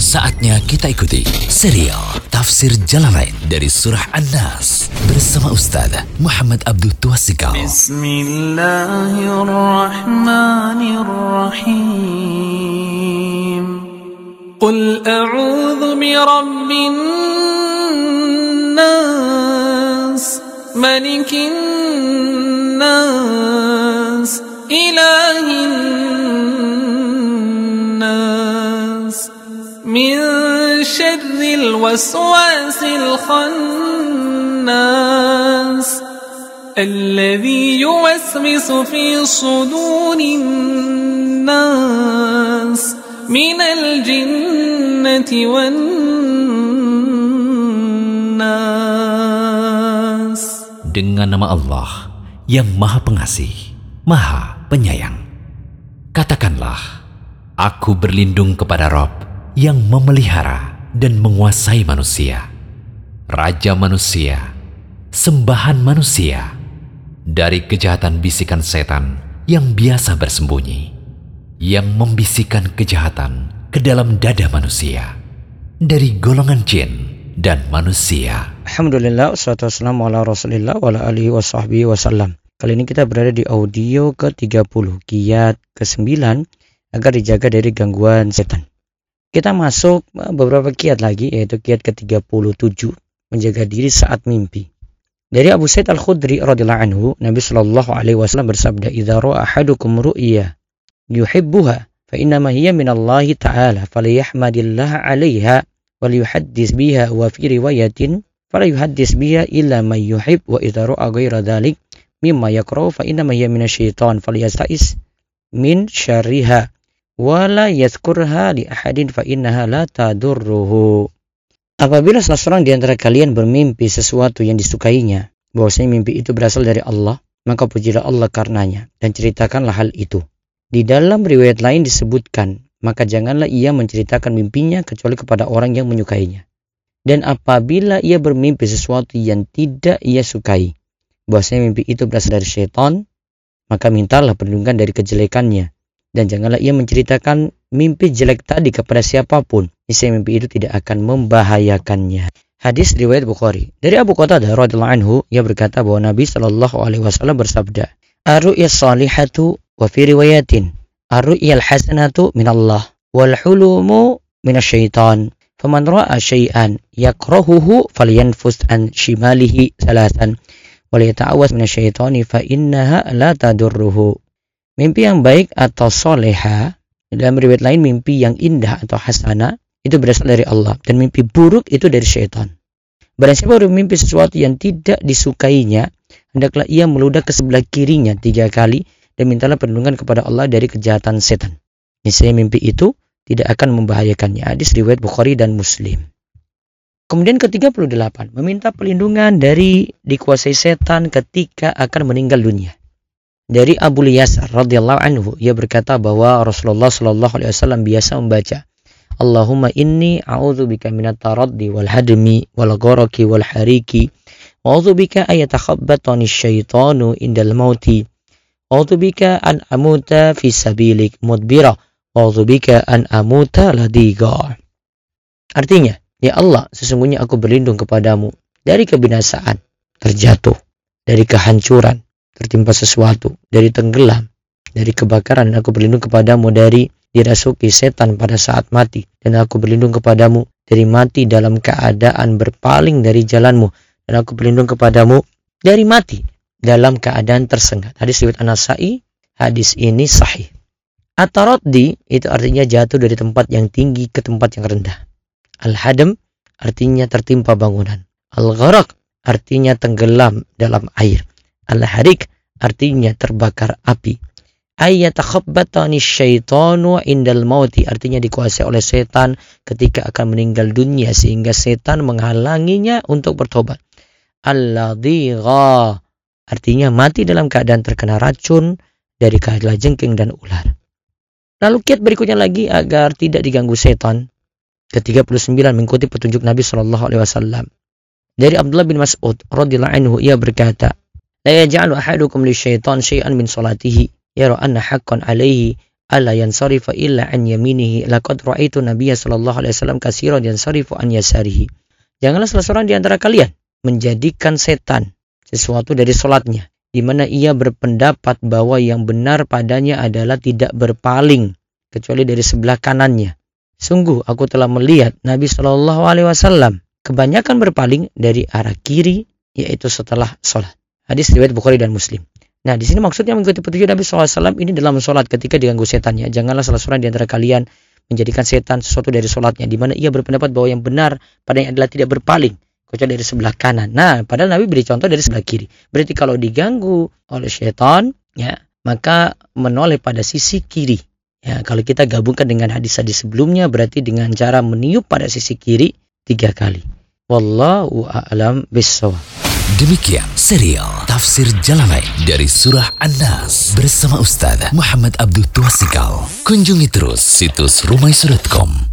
Saatnya kita ikuti serial Tafsir Jalalain dari Surah An-Nas bersama Ustaz Muhammad Abdul Tuasikal. Bismillahirrahmanirrahim. Qul a'udhu bi rabbin nas, malikin nas, ilahin الوسواس الخناس الذي يوسوس في صدور الناس من الجنة والناس Dengan nama Allah yang Maha Pengasih, Maha Penyayang. Katakanlah, Aku berlindung kepada Rob yang memelihara dan menguasai manusia, Raja manusia, sembahan manusia, dari kejahatan bisikan setan yang biasa bersembunyi, yang membisikkan kejahatan ke dalam dada manusia, dari golongan jin dan manusia. Alhamdulillah, wassalatu wassalamu ala rasulillah wa ala alihi wa sahbihi wasallam. Kali ini kita berada di audio ke-30, kiat ke-9, agar dijaga dari gangguan setan. Kita masuk beberapa kiat lagi, yaitu kiat ke-37, menjaga diri saat mimpi. Dari Abu Said Al-Khudri radhiyallahu anhu, Nabi Shallallahu alaihi wasallam bersabda, "Idza ra'a ahadukum ru'ya yuhibbuha, fa innama hiya min Allah ta'ala, falyahmadillah 'alaiha wal yuhaddis biha wa fi riwayatin fala yuhaddis biha illa man yuhib wa idza ra'a ghaira dhalik mimma yakrahu fa innama hiya minasyaitan falyasta'is min syarriha wala yadhkurha li ahadin fa innaha la tadurruhu. Apabila salah seorang di antara kalian bermimpi sesuatu yang disukainya, bahwasanya mimpi itu berasal dari Allah, maka pujilah Allah karenanya dan ceritakanlah hal itu. Di dalam riwayat lain disebutkan, maka janganlah ia menceritakan mimpinya kecuali kepada orang yang menyukainya. Dan apabila ia bermimpi sesuatu yang tidak ia sukai, bahwasanya mimpi itu berasal dari syaitan, maka mintalah perlindungan dari kejelekannya dan janganlah ia menceritakan mimpi jelek tadi kepada siapa pun. Niscaya mimpi itu tidak akan membahayakannya. Hadis riwayat Bukhari. Dari Abu Qatadah radhiyallahu anhu ia berkata bahwa Nabi Shallallahu alaihi wasallam bersabda, "Ar-ru'ya salihatu wa fi riwayatin, ar-ru'ya al-hasanatu min Allah wal hulumu min syaitan." Faman ra'a syai'an yakrahuhu falyanfus an shimalihi salasan wal yata'awaz min syaitani fa innaha la tadurruhu. Mimpi yang baik atau soleha, dalam riwayat lain mimpi yang indah atau hasana, itu berasal dari Allah. Dan mimpi buruk itu dari syaitan. Barang siapa bermimpi sesuatu yang tidak disukainya, hendaklah ia meludah ke sebelah kirinya tiga kali dan mintalah perlindungan kepada Allah dari kejahatan setan. Misalnya mimpi itu tidak akan membahayakannya. Hadis riwayat Bukhari dan Muslim. Kemudian ke-38, meminta perlindungan dari dikuasai setan ketika akan meninggal dunia dari Abu Yasar radhiyallahu anhu ia berkata bahwa Rasulullah shallallahu alaihi wasallam biasa membaca Allahumma inni a'udzubika minat taraddi wal hadmi wal gharaqi wal hariki wa a'udzubika an yatakhabbatani syaitanu indal mauti a'udzubika an amuta fi sabilik mudbira a'udzubika an amuta ladiga. Artinya, ya Allah, sesungguhnya aku berlindung kepadamu dari kebinasaan, terjatuh, dari kehancuran, tertimpa sesuatu, dari tenggelam, dari kebakaran, aku berlindung kepadamu dari dirasuki setan pada saat mati, dan aku berlindung kepadamu dari mati dalam keadaan berpaling dari jalanmu, dan aku berlindung kepadamu dari mati dalam keadaan tersengat. Hadis riwayat An-Nasai, hadis ini sahih. Ataroddi itu artinya jatuh dari tempat yang tinggi ke tempat yang rendah. Al-hadam artinya tertimpa bangunan. Al-gharaq artinya tenggelam dalam air. Al-harik artinya terbakar api. Ayatakhabbatani syaitanu indal mauti artinya dikuasai oleh setan ketika akan meninggal dunia sehingga setan menghalanginya untuk bertobat. Alladhiqa artinya mati dalam keadaan terkena racun dari jengking dan ular. Lalu kiat berikutnya lagi agar tidak diganggu setan. Ke-39 mengikuti petunjuk Nabi wasallam. Dari Abdullah bin Mas'ud radhiyallahu anhu ia berkata, La yaj'alu ahadukum li syaitan syai'an min salatihi yara anna haqqan alaihi alla yansarifa illa an yaminihi laqad ra'aitu nabiyya sallallahu alaihi wasallam katsiran yansarifu an yasarihi. Janganlah salah seorang di antara kalian menjadikan setan sesuatu dari solatnya, di mana ia berpendapat bahwa yang benar padanya adalah tidak berpaling kecuali dari sebelah kanannya. Sungguh aku telah melihat Nabi Shallallahu Alaihi Wasallam kebanyakan berpaling dari arah kiri, yaitu setelah sholat. Hadis riwayat Bukhari dan Muslim. Nah, di sini maksudnya mengikuti petunjuk Nabi SAW ini dalam sholat ketika diganggu setannya. Janganlah salah seorang di antara kalian menjadikan setan sesuatu dari sholatnya, di mana ia berpendapat bahwa yang benar padanya adalah tidak berpaling, kecuali dari sebelah kanan. Nah, padahal Nabi beri contoh dari sebelah kiri. Berarti kalau diganggu oleh setan, ya, maka menoleh pada sisi kiri. Ya, kalau kita gabungkan dengan hadis-hadis sebelumnya, berarti dengan cara meniup pada sisi kiri tiga kali. Wallahu a'lam bishawab. Demikian serial Tafsir Jalalain dari Surah An-Nas bersama Ustaz Muhammad Abdul Tuasikal. Kunjungi terus situs rumaisu.com